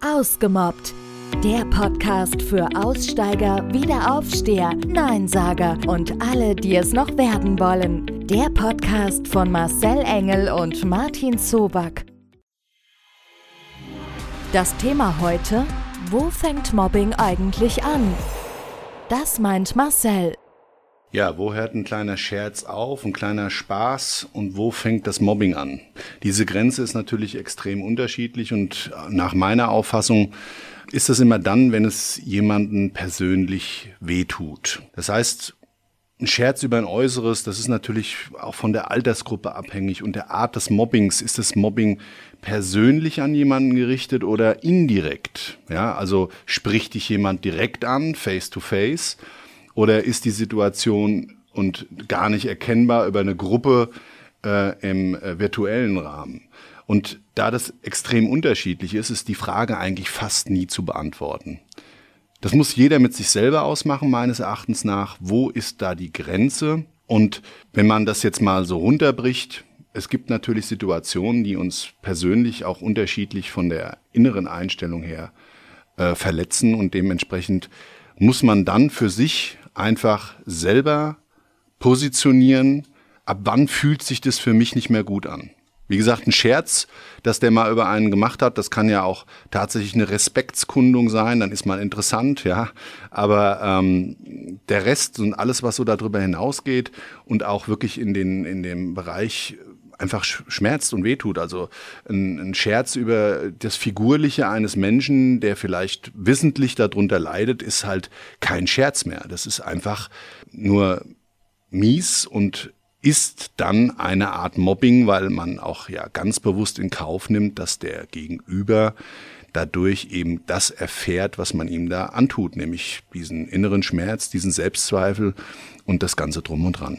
Ausgemobbt. Der Podcast für Aussteiger, Wiederaufsteher, Neinsager und alle, die es noch werden wollen. Der Podcast von Marcel Engel und Martin Zoback. Das Thema heute: Wo fängt Mobbing eigentlich an? Das meint Marcel. Ja, wo hört ein kleiner Scherz auf, ein kleiner Spaß und wo fängt das Mobbing an? Diese Grenze ist natürlich extrem unterschiedlich und nach meiner Auffassung ist das immer dann, wenn es jemanden persönlich wehtut. Das heißt, ein Scherz über ein Äußeres, das ist natürlich auch von der Altersgruppe abhängig und der Art des Mobbings. Ist das Mobbing persönlich an jemanden gerichtet oder indirekt? Ja, also spricht dich jemand direkt an, face to face? Oder ist die Situation und gar nicht erkennbar über eine Gruppe äh, im äh, virtuellen Rahmen? Und da das extrem unterschiedlich ist, ist die Frage eigentlich fast nie zu beantworten. Das muss jeder mit sich selber ausmachen, meines Erachtens nach. Wo ist da die Grenze? Und wenn man das jetzt mal so runterbricht, es gibt natürlich Situationen, die uns persönlich auch unterschiedlich von der inneren Einstellung her äh, verletzen und dementsprechend muss man dann für sich einfach selber positionieren, ab wann fühlt sich das für mich nicht mehr gut an. Wie gesagt, ein Scherz, dass der mal über einen gemacht hat, das kann ja auch tatsächlich eine Respektskundung sein, dann ist man interessant, ja. Aber ähm, der Rest und alles, was so darüber hinausgeht und auch wirklich in den in dem Bereich einfach schmerzt und wehtut. Also ein, ein Scherz über das Figurliche eines Menschen, der vielleicht wissentlich darunter leidet, ist halt kein Scherz mehr. Das ist einfach nur mies und ist dann eine Art Mobbing, weil man auch ja ganz bewusst in Kauf nimmt, dass der Gegenüber dadurch eben das erfährt, was man ihm da antut, nämlich diesen inneren Schmerz, diesen Selbstzweifel und das Ganze drum und dran.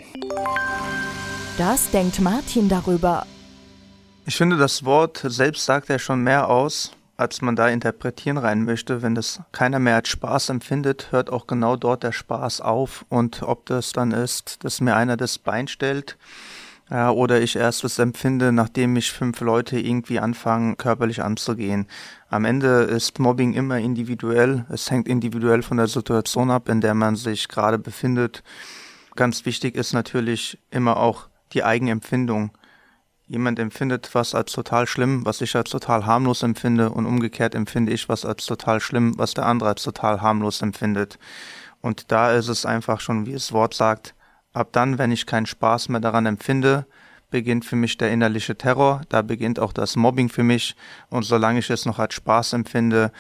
Das denkt Martin darüber. Ich finde, das Wort selbst sagt ja schon mehr aus, als man da interpretieren rein möchte. Wenn das keiner mehr als Spaß empfindet, hört auch genau dort der Spaß auf. Und ob das dann ist, dass mir einer das Bein stellt, ja, oder ich erst was empfinde, nachdem mich fünf Leute irgendwie anfangen, körperlich anzugehen. Am Ende ist Mobbing immer individuell. Es hängt individuell von der Situation ab, in der man sich gerade befindet. Ganz wichtig ist natürlich immer auch die Eigenempfindung. Jemand empfindet was als total schlimm, was ich als total harmlos empfinde und umgekehrt empfinde ich was als total schlimm, was der andere als total harmlos empfindet. Und da ist es einfach schon, wie das Wort sagt, ab dann, wenn ich keinen Spaß mehr daran empfinde, beginnt für mich der innerliche Terror, da beginnt auch das Mobbing für mich und solange ich es noch als Spaß empfinde,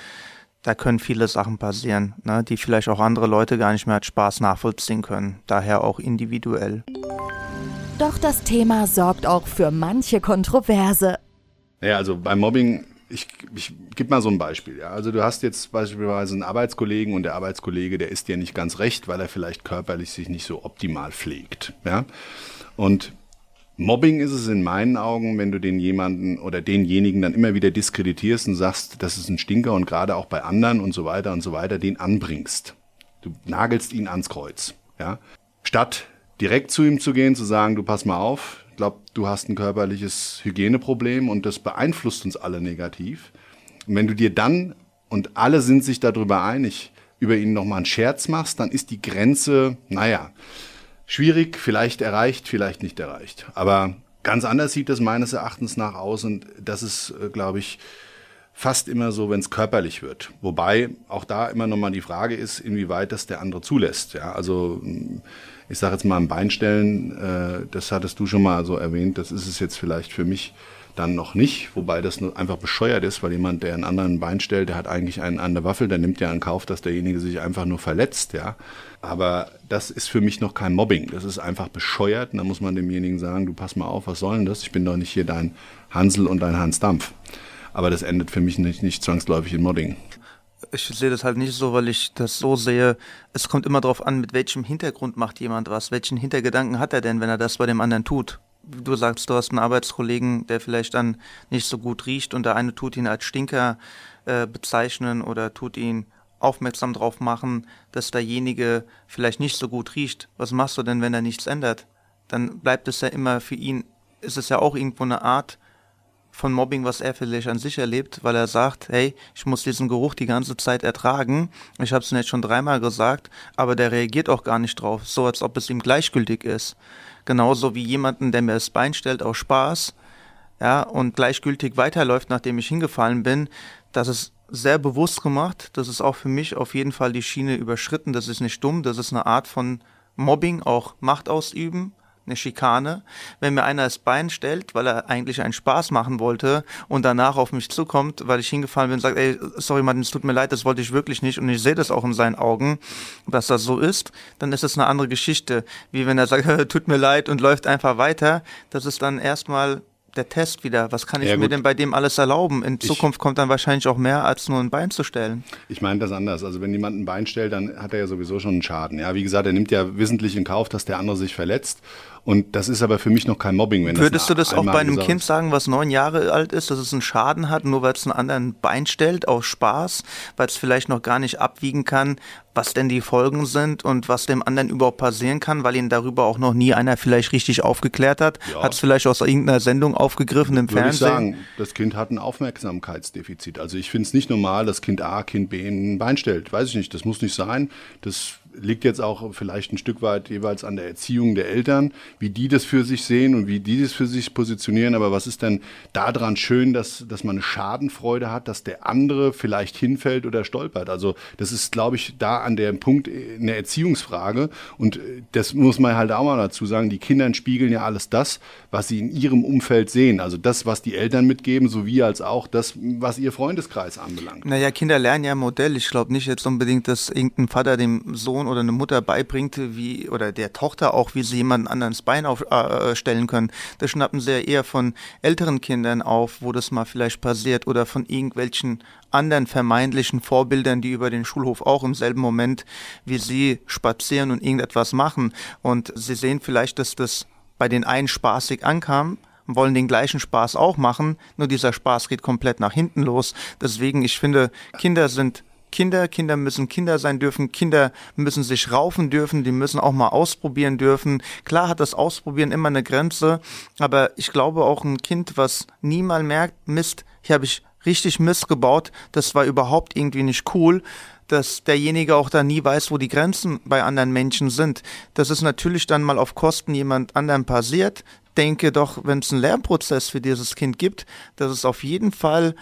da können viele Sachen passieren, ne, die vielleicht auch andere Leute gar nicht mehr als Spaß nachvollziehen können, daher auch individuell. Doch das Thema sorgt auch für manche Kontroverse. Ja, also beim Mobbing, ich, ich gebe mal so ein Beispiel. Ja. Also du hast jetzt beispielsweise einen Arbeitskollegen und der Arbeitskollege, der ist dir nicht ganz recht, weil er vielleicht körperlich sich nicht so optimal pflegt. Ja. Und Mobbing ist es in meinen Augen, wenn du den jemanden oder denjenigen dann immer wieder diskreditierst und sagst, das ist ein Stinker und gerade auch bei anderen und so weiter und so weiter, den anbringst. Du nagelst ihn ans Kreuz. Ja. Statt direkt zu ihm zu gehen, zu sagen, du pass mal auf, ich glaube, du hast ein körperliches Hygieneproblem und das beeinflusst uns alle negativ. Und wenn du dir dann, und alle sind sich darüber einig, über ihn nochmal einen Scherz machst, dann ist die Grenze, naja, schwierig, vielleicht erreicht, vielleicht nicht erreicht. Aber ganz anders sieht das meines Erachtens nach aus und das ist, äh, glaube ich, fast immer so, wenn es körperlich wird. Wobei auch da immer nochmal die Frage ist, inwieweit das der andere zulässt. Ja, also ich sage jetzt mal ein Beinstellen, äh, das hattest du schon mal so erwähnt, das ist es jetzt vielleicht für mich dann noch nicht, wobei das einfach bescheuert ist, weil jemand, der einen anderen Bein stellt, der hat eigentlich einen an der Waffel, der nimmt ja in Kauf, dass derjenige sich einfach nur verletzt, ja. Aber das ist für mich noch kein Mobbing. Das ist einfach bescheuert. Und da muss man demjenigen sagen, du pass mal auf, was soll denn das? Ich bin doch nicht hier dein Hansel und dein Hans Dampf. Aber das endet für mich nicht, nicht zwangsläufig in Mobbing ich sehe das halt nicht so, weil ich das so sehe. Es kommt immer darauf an, mit welchem Hintergrund macht jemand was. Welchen Hintergedanken hat er denn, wenn er das bei dem anderen tut? Du sagst, du hast einen Arbeitskollegen, der vielleicht dann nicht so gut riecht und der eine tut ihn als Stinker äh, bezeichnen oder tut ihn aufmerksam drauf machen, dass derjenige vielleicht nicht so gut riecht. Was machst du denn, wenn er nichts ändert? Dann bleibt es ja immer für ihn, ist es ja auch irgendwo eine Art, von Mobbing, was er vielleicht an sich erlebt, weil er sagt, hey, ich muss diesen Geruch die ganze Zeit ertragen. Ich habe es jetzt schon dreimal gesagt, aber der reagiert auch gar nicht drauf, so als ob es ihm gleichgültig ist. Genauso wie jemanden, der mir das Bein stellt aus Spaß, ja, und gleichgültig weiterläuft, nachdem ich hingefallen bin, das ist sehr bewusst gemacht. Das ist auch für mich auf jeden Fall die Schiene überschritten. Das ist nicht dumm. Das ist eine Art von Mobbing, auch Macht ausüben eine Schikane. Wenn mir einer das Bein stellt, weil er eigentlich einen Spaß machen wollte und danach auf mich zukommt, weil ich hingefallen bin und sagt, ey, sorry Martin, es tut mir leid, das wollte ich wirklich nicht und ich sehe das auch in seinen Augen, dass das so ist, dann ist es eine andere Geschichte. Wie wenn er sagt, tut mir leid und läuft einfach weiter. Das ist dann erstmal der Test wieder. Was kann ich ja, mir denn bei dem alles erlauben? In Zukunft ich, kommt dann wahrscheinlich auch mehr, als nur ein Bein zu stellen. Ich meine das anders. Also wenn jemand ein Bein stellt, dann hat er ja sowieso schon einen Schaden. Ja, wie gesagt, er nimmt ja wissentlich in Kauf, dass der andere sich verletzt. Und das ist aber für mich noch kein Mobbing. Wenn Würdest das du das auch bei einem Kind sagen, was neun Jahre alt ist, dass es einen Schaden hat, nur weil es einen anderen Bein stellt, aus Spaß, weil es vielleicht noch gar nicht abwiegen kann, was denn die Folgen sind und was dem anderen überhaupt passieren kann, weil ihn darüber auch noch nie einer vielleicht richtig aufgeklärt hat. Ja. Hat es vielleicht aus irgendeiner Sendung aufgegriffen im Würde Fernsehen? Ich sagen, das Kind hat ein Aufmerksamkeitsdefizit. Also ich finde es nicht normal, dass Kind A, Kind B ein Bein stellt. Weiß ich nicht, das muss nicht sein. Das liegt jetzt auch vielleicht ein Stück weit jeweils an der Erziehung der Eltern, wie die das für sich sehen und wie die das für sich positionieren. Aber was ist denn daran schön, dass, dass man eine Schadenfreude hat, dass der andere vielleicht hinfällt oder stolpert? Also das ist, glaube ich, da an dem Punkt eine Erziehungsfrage. Und das muss man halt auch mal dazu sagen. Die Kinder spiegeln ja alles das, was sie in ihrem Umfeld sehen. Also das, was die Eltern mitgeben, sowie als auch das, was ihr Freundeskreis anbelangt. Naja, Kinder lernen ja Modell. Ich glaube nicht jetzt unbedingt, dass irgendein Vater dem Sohn oder eine Mutter beibringt, wie, oder der Tochter auch, wie sie jemanden anderen ins Bein aufstellen äh, können. Das schnappen sie ja eher von älteren Kindern auf, wo das mal vielleicht passiert oder von irgendwelchen anderen vermeintlichen Vorbildern, die über den Schulhof auch im selben Moment wie sie spazieren und irgendetwas machen. Und sie sehen vielleicht, dass das bei den einen spaßig ankam, wollen den gleichen Spaß auch machen, nur dieser Spaß geht komplett nach hinten los. Deswegen, ich finde, Kinder sind Kinder, Kinder müssen Kinder sein dürfen, Kinder müssen sich raufen dürfen, die müssen auch mal ausprobieren dürfen. Klar hat das Ausprobieren immer eine Grenze, aber ich glaube auch ein Kind, was nie mal merkt, Mist, hier habe ich richtig Mist gebaut, das war überhaupt irgendwie nicht cool, dass derjenige auch da nie weiß, wo die Grenzen bei anderen Menschen sind. Das ist natürlich dann mal auf Kosten jemand anderem passiert. Denke doch, wenn es einen Lernprozess für dieses Kind gibt, dass es auf jeden Fall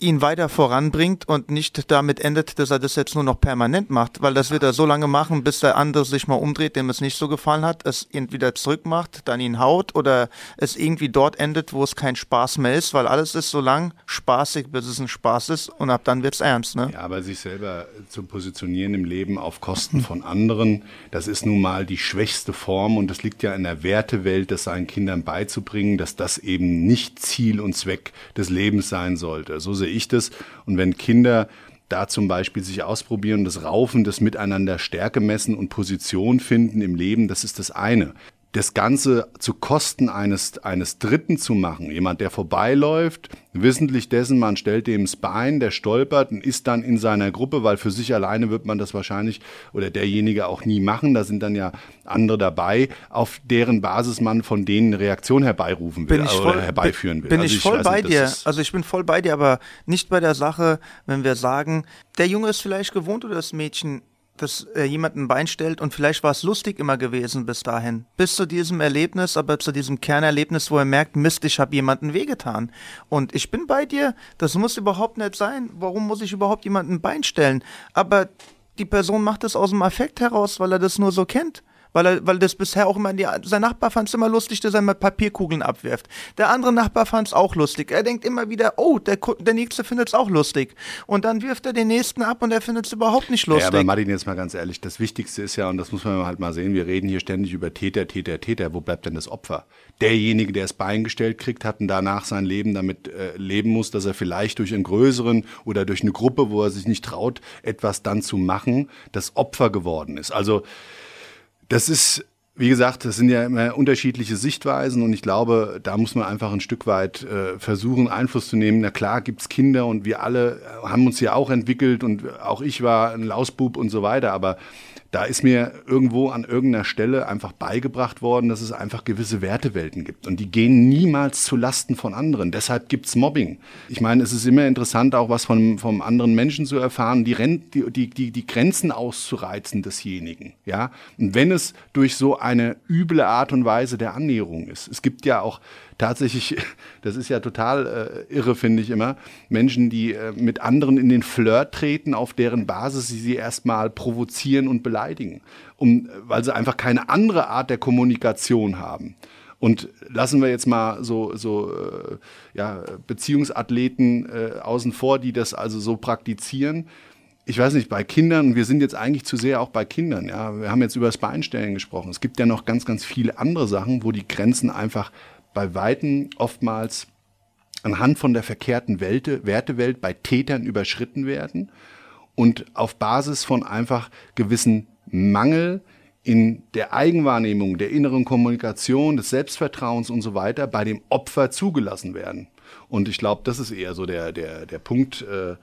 ihn weiter voranbringt und nicht damit endet, dass er das jetzt nur noch permanent macht, weil das wird er so lange machen, bis der andere sich mal umdreht, dem es nicht so gefallen hat, es entweder zurückmacht, dann ihn haut oder es irgendwie dort endet, wo es kein Spaß mehr ist, weil alles ist so lang spaßig, bis es ein Spaß ist und ab dann wird es ernst. Ne? Ja, aber sich selber zu positionieren im Leben auf Kosten von anderen, das ist nun mal die schwächste Form und es liegt ja in der Wertewelt, das seinen Kindern beizubringen, dass das eben nicht Ziel und Zweck des Lebens sein sollte. So sehe ich das. Und wenn Kinder da zum Beispiel sich ausprobieren, das Raufen, das Miteinander Stärke messen und Position finden im Leben, das ist das eine das Ganze zu Kosten eines, eines Dritten zu machen. Jemand, der vorbeiläuft, wissentlich dessen, man stellt dem das Bein, der stolpert und ist dann in seiner Gruppe, weil für sich alleine wird man das wahrscheinlich oder derjenige auch nie machen. Da sind dann ja andere dabei, auf deren Basis man von denen eine Reaktion herbeirufen will voll, oder herbeiführen will. Bin also ich voll bei nicht, dir. Also ich bin voll bei dir, aber nicht bei der Sache, wenn wir sagen, der Junge ist vielleicht gewohnt oder das Mädchen dass äh, jemand ein Bein stellt und vielleicht war es lustig immer gewesen bis dahin. Bis zu diesem Erlebnis, aber zu diesem Kernerlebnis, wo er merkt, Mist, ich habe jemanden wehgetan. Und ich bin bei dir, das muss überhaupt nicht sein. Warum muss ich überhaupt jemanden ein Bein stellen? Aber die Person macht das aus dem Affekt heraus, weil er das nur so kennt weil er, weil das bisher auch immer, die, sein Nachbar fand es immer lustig, dass er mal Papierkugeln abwirft. Der andere Nachbar fand es auch lustig. Er denkt immer wieder, oh, der, der nächste findet es auch lustig. Und dann wirft er den nächsten ab und er findet es überhaupt nicht lustig. Ja, aber Martin, jetzt mal ganz ehrlich, das Wichtigste ist ja, und das muss man halt mal sehen, wir reden hier ständig über Täter, Täter, Täter. Wo bleibt denn das Opfer? Derjenige, der es Bein gestellt kriegt, hat und danach sein Leben damit äh, leben muss, dass er vielleicht durch einen größeren oder durch eine Gruppe, wo er sich nicht traut, etwas dann zu machen, das Opfer geworden ist. Also, das ist, wie gesagt, das sind ja immer unterschiedliche Sichtweisen und ich glaube, da muss man einfach ein Stück weit äh, versuchen, Einfluss zu nehmen. Na klar gibt's Kinder und wir alle haben uns ja auch entwickelt und auch ich war ein Lausbub und so weiter, aber da ist mir irgendwo an irgendeiner Stelle einfach beigebracht worden, dass es einfach gewisse Wertewelten gibt. Und die gehen niemals zu Lasten von anderen. Deshalb gibt's Mobbing. Ich meine, es ist immer interessant, auch was von, vom anderen Menschen zu erfahren, die, die, die, die Grenzen auszureizen desjenigen. Ja? Und wenn es durch so eine üble Art und Weise der Annäherung ist. Es gibt ja auch tatsächlich, das ist ja total äh, irre, finde ich immer, Menschen, die äh, mit anderen in den Flirt treten, auf deren Basis sie sie erstmal provozieren und beleidigen, um, weil sie einfach keine andere Art der Kommunikation haben. Und lassen wir jetzt mal so, so äh, ja, Beziehungsathleten äh, außen vor, die das also so praktizieren. Ich weiß nicht, bei Kindern, wir sind jetzt eigentlich zu sehr auch bei Kindern. Ja, wir haben jetzt über das Beinstellen gesprochen. Es gibt ja noch ganz, ganz viele andere Sachen, wo die Grenzen einfach bei Weitem oftmals anhand von der verkehrten Welt, Wertewelt bei Tätern überschritten werden und auf Basis von einfach gewissen Mangel in der Eigenwahrnehmung, der inneren Kommunikation, des Selbstvertrauens und so weiter bei dem Opfer zugelassen werden. Und ich glaube, das ist eher so der, der, der Punkt, äh,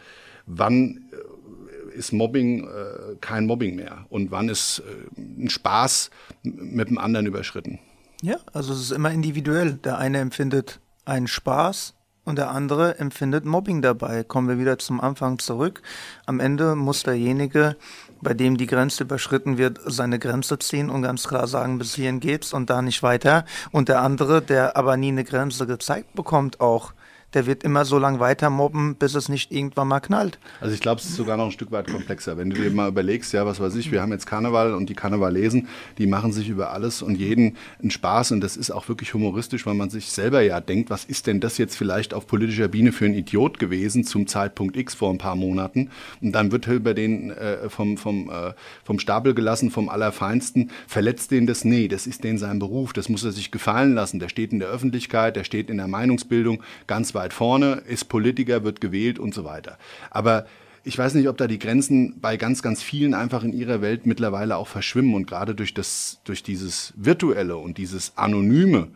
wann äh, ist Mobbing äh, kein Mobbing mehr und wann ist äh, ein Spaß mit dem anderen überschritten. Ja, also es ist immer individuell. Der eine empfindet einen Spaß und der andere empfindet Mobbing dabei. Kommen wir wieder zum Anfang zurück. Am Ende muss derjenige, bei dem die Grenze überschritten wird, seine Grenze ziehen und ganz klar sagen, bis hierhin geht's und da nicht weiter. Und der andere, der aber nie eine Grenze gezeigt bekommt, auch, der wird immer so lange weiter mobben, bis es nicht irgendwann mal knallt. Also ich glaube, es ist sogar noch ein Stück weit komplexer. Wenn du dir mal überlegst, ja, was weiß ich, wir haben jetzt Karneval und die Karnevalesen, die machen sich über alles und jeden einen Spaß und das ist auch wirklich humoristisch, weil man sich selber ja denkt, was ist denn das jetzt vielleicht auf politischer Biene für ein Idiot gewesen zum Zeitpunkt X vor ein paar Monaten und dann wird über den äh, vom, vom, äh, vom Stapel gelassen, vom Allerfeinsten, verletzt den das? Nee, das ist den sein Beruf, das muss er sich gefallen lassen. Der steht in der Öffentlichkeit, der steht in der Meinungsbildung ganz weit vorne, ist Politiker, wird gewählt und so weiter. Aber ich weiß nicht, ob da die Grenzen bei ganz, ganz vielen einfach in ihrer Welt mittlerweile auch verschwimmen und gerade durch das, durch dieses Virtuelle und dieses Anonyme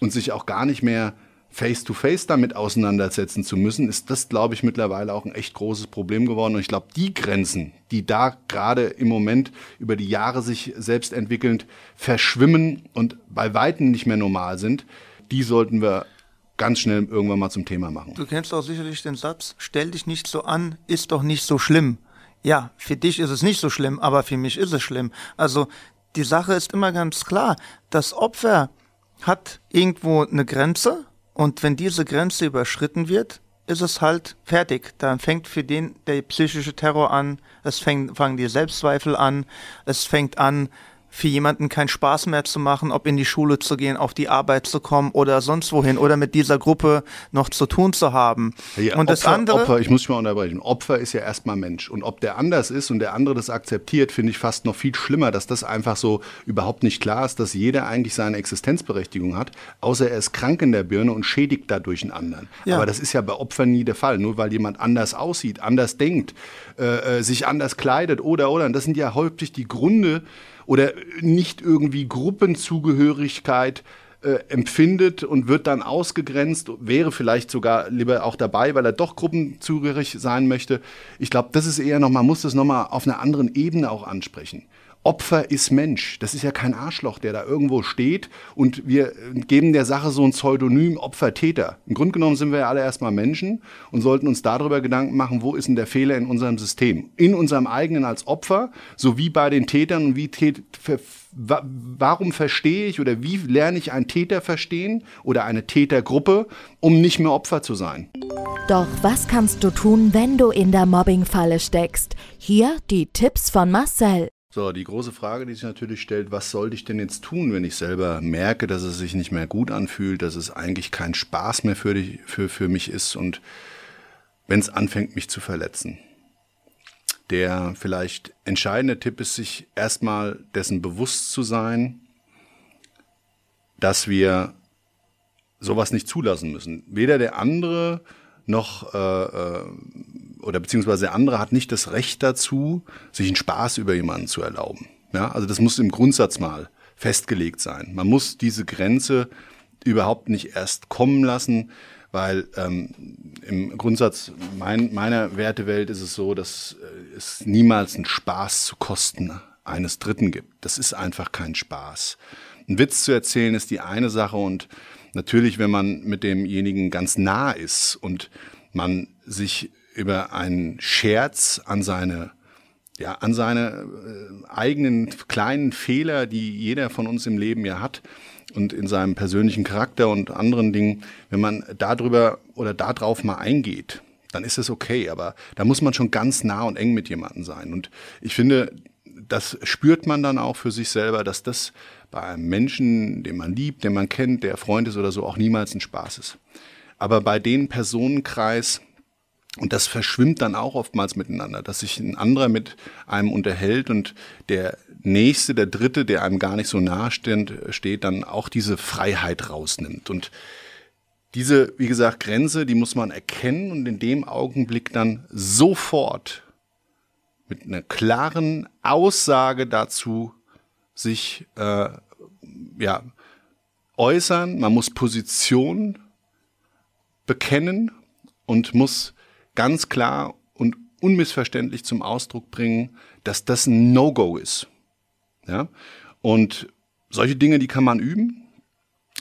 und sich auch gar nicht mehr face to face damit auseinandersetzen zu müssen, ist das, glaube ich, mittlerweile auch ein echt großes Problem geworden. Und ich glaube, die Grenzen, die da gerade im Moment über die Jahre sich selbst entwickelnd verschwimmen und bei Weitem nicht mehr normal sind, die sollten wir ganz schnell irgendwann mal zum Thema machen. Du kennst auch sicherlich den Satz, stell dich nicht so an, ist doch nicht so schlimm. Ja, für dich ist es nicht so schlimm, aber für mich ist es schlimm. Also die Sache ist immer ganz klar, das Opfer hat irgendwo eine Grenze und wenn diese Grenze überschritten wird, ist es halt fertig. Dann fängt für den der psychische Terror an, es fängt, fangen die Selbstzweifel an, es fängt an, für jemanden keinen Spaß mehr zu machen, ob in die Schule zu gehen, auf die Arbeit zu kommen oder sonst wohin oder mit dieser Gruppe noch zu tun zu haben. Ja, und Opfer, das andere. Opfer, ich muss mich mal unterbrechen. Opfer ist ja erstmal Mensch. Und ob der anders ist und der andere das akzeptiert, finde ich fast noch viel schlimmer, dass das einfach so überhaupt nicht klar ist, dass jeder eigentlich seine Existenzberechtigung hat, außer er ist krank in der Birne und schädigt dadurch einen anderen. Ja. Aber das ist ja bei Opfern nie der Fall. Nur weil jemand anders aussieht, anders denkt, äh, äh sich anders kleidet oder oder. Und das sind ja häufig die Gründe, oder nicht irgendwie Gruppenzugehörigkeit äh, empfindet und wird dann ausgegrenzt, wäre vielleicht sogar lieber auch dabei, weil er doch gruppenzugehörig sein möchte. Ich glaube, das ist eher noch, man muss das nochmal auf einer anderen Ebene auch ansprechen. Opfer ist Mensch. Das ist ja kein Arschloch, der da irgendwo steht und wir geben der Sache so ein Pseudonym Opfer-Täter. Im Grunde genommen sind wir ja alle erstmal Menschen und sollten uns darüber Gedanken machen, wo ist denn der Fehler in unserem System? In unserem eigenen als Opfer, sowie bei den Tätern und wie tät, warum verstehe ich oder wie lerne ich einen Täter verstehen oder eine Tätergruppe, um nicht mehr Opfer zu sein? Doch was kannst du tun, wenn du in der Mobbingfalle steckst? Hier die Tipps von Marcel. So, die große Frage, die sich natürlich stellt, was sollte ich denn jetzt tun, wenn ich selber merke, dass es sich nicht mehr gut anfühlt, dass es eigentlich kein Spaß mehr für, dich, für, für mich ist und wenn es anfängt, mich zu verletzen. Der vielleicht entscheidende Tipp ist, sich erstmal dessen bewusst zu sein, dass wir sowas nicht zulassen müssen. Weder der andere noch äh, äh oder beziehungsweise der andere hat nicht das Recht dazu, sich einen Spaß über jemanden zu erlauben. Ja, also das muss im Grundsatz mal festgelegt sein. Man muss diese Grenze überhaupt nicht erst kommen lassen, weil ähm, im Grundsatz mein, meiner Wertewelt ist es so, dass äh, es niemals einen Spaß zu Kosten eines Dritten gibt. Das ist einfach kein Spaß. Ein Witz zu erzählen ist die eine Sache und natürlich, wenn man mit demjenigen ganz nah ist und man sich über einen Scherz an seine ja, an seine äh, eigenen kleinen Fehler, die jeder von uns im Leben ja hat und in seinem persönlichen Charakter und anderen Dingen, wenn man darüber oder darauf mal eingeht, dann ist es okay, aber da muss man schon ganz nah und eng mit jemandem sein. Und ich finde, das spürt man dann auch für sich selber, dass das bei einem Menschen, den man liebt, den man kennt, der Freund ist oder so, auch niemals ein Spaß ist. Aber bei den Personenkreis, und das verschwimmt dann auch oftmals miteinander, dass sich ein anderer mit einem unterhält und der nächste, der dritte, der einem gar nicht so nahe steht, dann auch diese Freiheit rausnimmt. Und diese, wie gesagt, Grenze, die muss man erkennen und in dem Augenblick dann sofort mit einer klaren Aussage dazu sich äh, ja, äußern. Man muss Position bekennen und muss ganz klar und unmissverständlich zum Ausdruck bringen, dass das ein No-Go ist. Ja? Und solche Dinge, die kann man üben.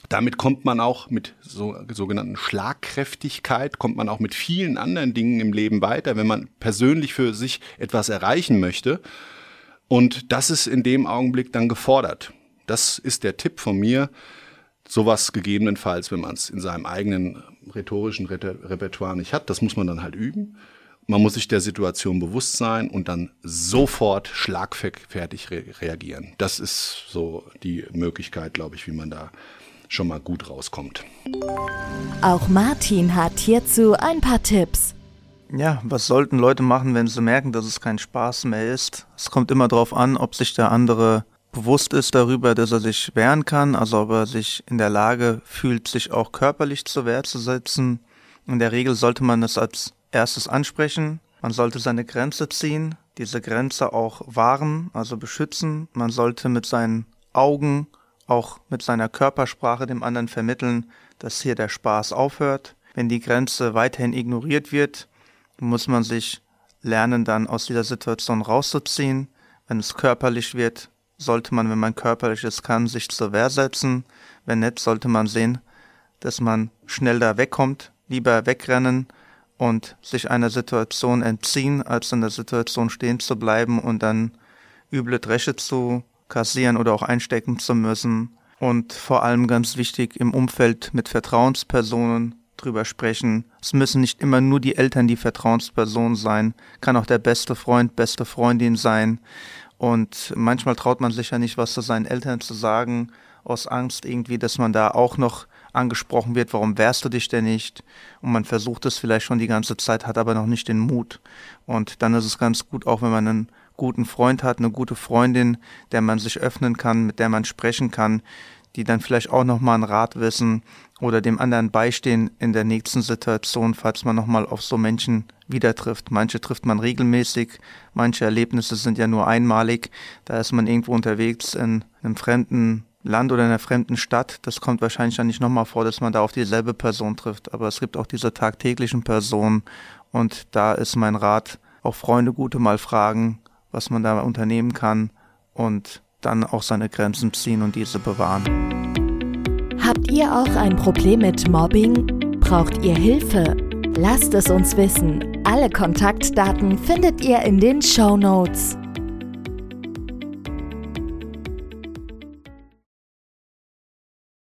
Damit kommt man auch mit so, sogenannten Schlagkräftigkeit, kommt man auch mit vielen anderen Dingen im Leben weiter, wenn man persönlich für sich etwas erreichen möchte. Und das ist in dem Augenblick dann gefordert. Das ist der Tipp von mir. Sowas gegebenenfalls, wenn man es in seinem eigenen rhetorischen Repertoire nicht hat. Das muss man dann halt üben. Man muss sich der Situation bewusst sein und dann sofort schlagfertig re reagieren. Das ist so die Möglichkeit, glaube ich, wie man da schon mal gut rauskommt. Auch Martin hat hierzu ein paar Tipps. Ja, was sollten Leute machen, wenn sie merken, dass es kein Spaß mehr ist? Es kommt immer darauf an, ob sich der andere bewusst ist darüber, dass er sich wehren kann, also ob er sich in der Lage fühlt, sich auch körperlich zur Wehr zu setzen. In der Regel sollte man das als erstes ansprechen. Man sollte seine Grenze ziehen, diese Grenze auch wahren, also beschützen. Man sollte mit seinen Augen, auch mit seiner Körpersprache dem anderen vermitteln, dass hier der Spaß aufhört. Wenn die Grenze weiterhin ignoriert wird, muss man sich lernen, dann aus dieser Situation rauszuziehen. Wenn es körperlich wird, sollte man, wenn man körperliches kann, sich zur Wehr setzen. Wenn nicht, sollte man sehen, dass man schnell da wegkommt, lieber wegrennen und sich einer Situation entziehen, als in der Situation stehen zu bleiben und dann üble Dresche zu kassieren oder auch einstecken zu müssen. Und vor allem ganz wichtig, im Umfeld mit Vertrauenspersonen drüber sprechen. Es müssen nicht immer nur die Eltern die Vertrauenspersonen sein, kann auch der beste Freund, beste Freundin sein. Und manchmal traut man sich ja nicht, was zu seinen Eltern zu sagen, aus Angst irgendwie, dass man da auch noch angesprochen wird, warum wehrst du dich denn nicht? Und man versucht es vielleicht schon die ganze Zeit, hat aber noch nicht den Mut. Und dann ist es ganz gut, auch wenn man einen guten Freund hat, eine gute Freundin, der man sich öffnen kann, mit der man sprechen kann, die dann vielleicht auch nochmal einen Rat wissen oder dem anderen beistehen in der nächsten Situation, falls man nochmal auf so Menschen wieder trifft. Manche trifft man regelmäßig, manche Erlebnisse sind ja nur einmalig. Da ist man irgendwo unterwegs in einem fremden Land oder in einer fremden Stadt. Das kommt wahrscheinlich dann nicht nochmal vor, dass man da auf dieselbe Person trifft. Aber es gibt auch diese tagtäglichen Personen und da ist mein Rat, auch Freunde gute mal fragen, was man da unternehmen kann und dann auch seine Grenzen ziehen und diese bewahren. Habt ihr auch ein Problem mit Mobbing? Braucht ihr Hilfe? Lasst es uns wissen. Alle Kontaktdaten findet ihr in den Show Notes.